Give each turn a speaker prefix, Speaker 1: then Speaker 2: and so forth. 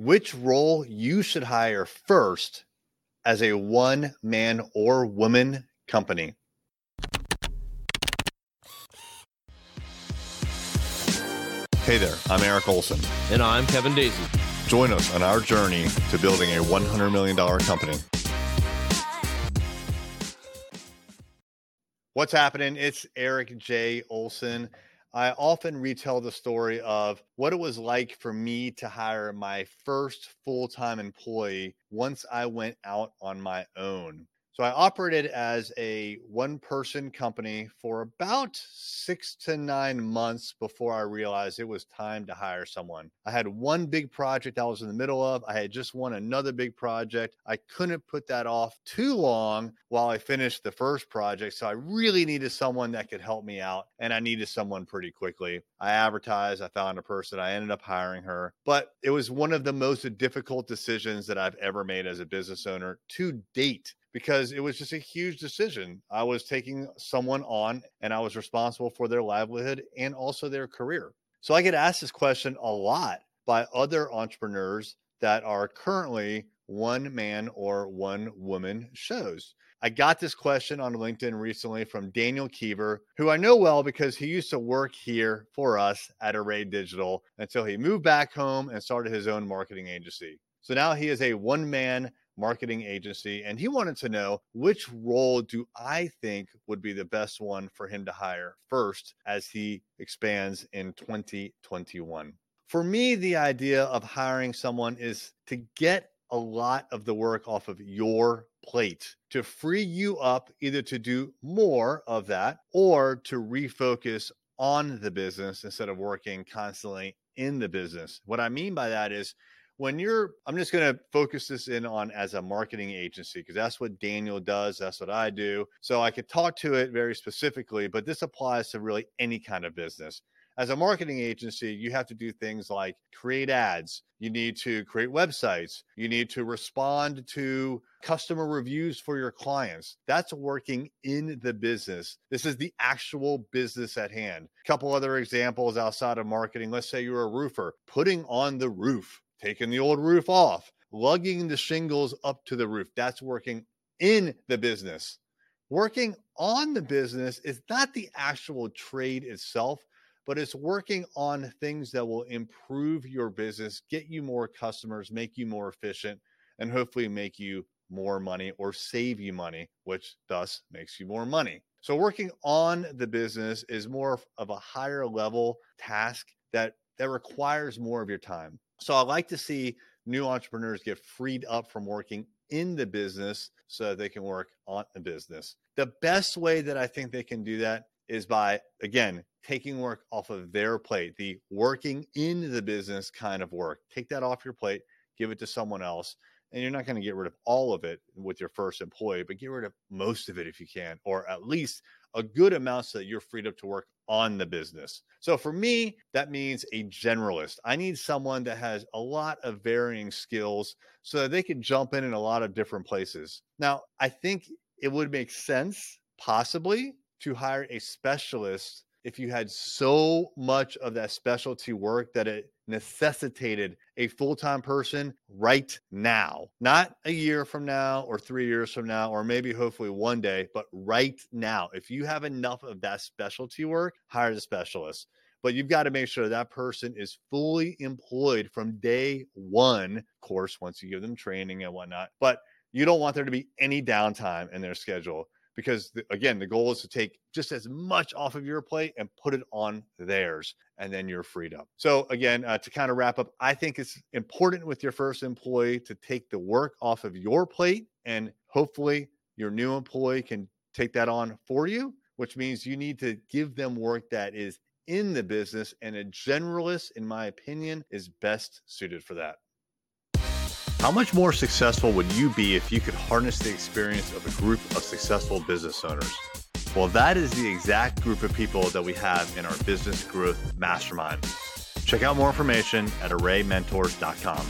Speaker 1: which role you should hire first as a one man or woman company. Hey there, I'm Eric Olson.
Speaker 2: And I'm Kevin Daisy.
Speaker 1: Join us on our journey to building a $100 million company. What's happening? It's Eric J. Olson. I often retell the story of what it was like for me to hire my first full time employee once I went out on my own. So I operated as a one person company for about six to nine months before I realized it was time to hire someone. I had one big project I was in the middle of. I had just won another big project. I couldn't put that off too long while I finished the first project. So I really needed someone that could help me out. And I needed someone pretty quickly. I advertised, I found a person, I ended up hiring her. But it was one of the most difficult decisions that I've ever made as a business owner to date because it was just a huge decision. I was taking someone on and I was responsible for their livelihood and also their career. So I get asked this question a lot by other entrepreneurs that are currently one man or one woman shows. I got this question on LinkedIn recently from Daniel Kiever, who I know well because he used to work here for us at Array Digital until he moved back home and started his own marketing agency. So now he is a one man marketing agency and he wanted to know which role do I think would be the best one for him to hire first as he expands in 2021. For me, the idea of hiring someone is to get a lot of the work off of your plate to free you up either to do more of that or to refocus on the business instead of working constantly in the business. What I mean by that is when you're i'm just going to focus this in on as a marketing agency because that's what daniel does that's what i do so i could talk to it very specifically but this applies to really any kind of business. As a marketing agency you have to do things like create ads you need to create websites you need to respond to customer reviews for your clients. That's working in the business. This is the actual business at hand. A couple other examples outside of marketing let's say you're a roofer putting on the roof taking the old roof off, lugging the shingles up to the roof. That's working in the business. Working on the business is not the actual trade itself, but it's working on things that will improve your business, get you more customers, make you more efficient, and hopefully make you more money or save you money, which thus makes you more money. So, working on the business is more of a higher level task that, that requires more of your time. So I like to see new entrepreneurs get freed up from working in the business so that they can work on the business. The best way that I think they can do that is by, again, taking work off of their plate, the working in the business kind of work. Take that off your plate, give it to someone else. And you're not going to get rid of all of it with your first employee, but get rid of most of it if you can, or at least a good amount so that you're freed up to work on the business. So for me, that means a generalist. I need someone that has a lot of varying skills so that they can jump in in a lot of different places. Now, I think it would make sense possibly to hire a specialist if you had so much of that specialty work that it necessitated a full time person right now, not a year from now or three years from now, or maybe hopefully one day, but right now. If you have enough of that specialty work, hire the specialist. But you've got to make sure that person is fully employed from day one, of course, once you give them training and whatnot. But you don't want there to be any downtime in their schedule because the, again the goal is to take just as much off of your plate and put it on theirs and then you're freed up. So again uh, to kind of wrap up i think it's important with your first employee to take the work off of your plate and hopefully your new employee can take that on for you which means you need to give them work that is in the business and a generalist in my opinion is best suited for that how much more successful would you be if you could harness the experience of a group of successful business owners? Well, that is the exact group of people that we have in our business growth mastermind. Check out more information at arraymentors.com.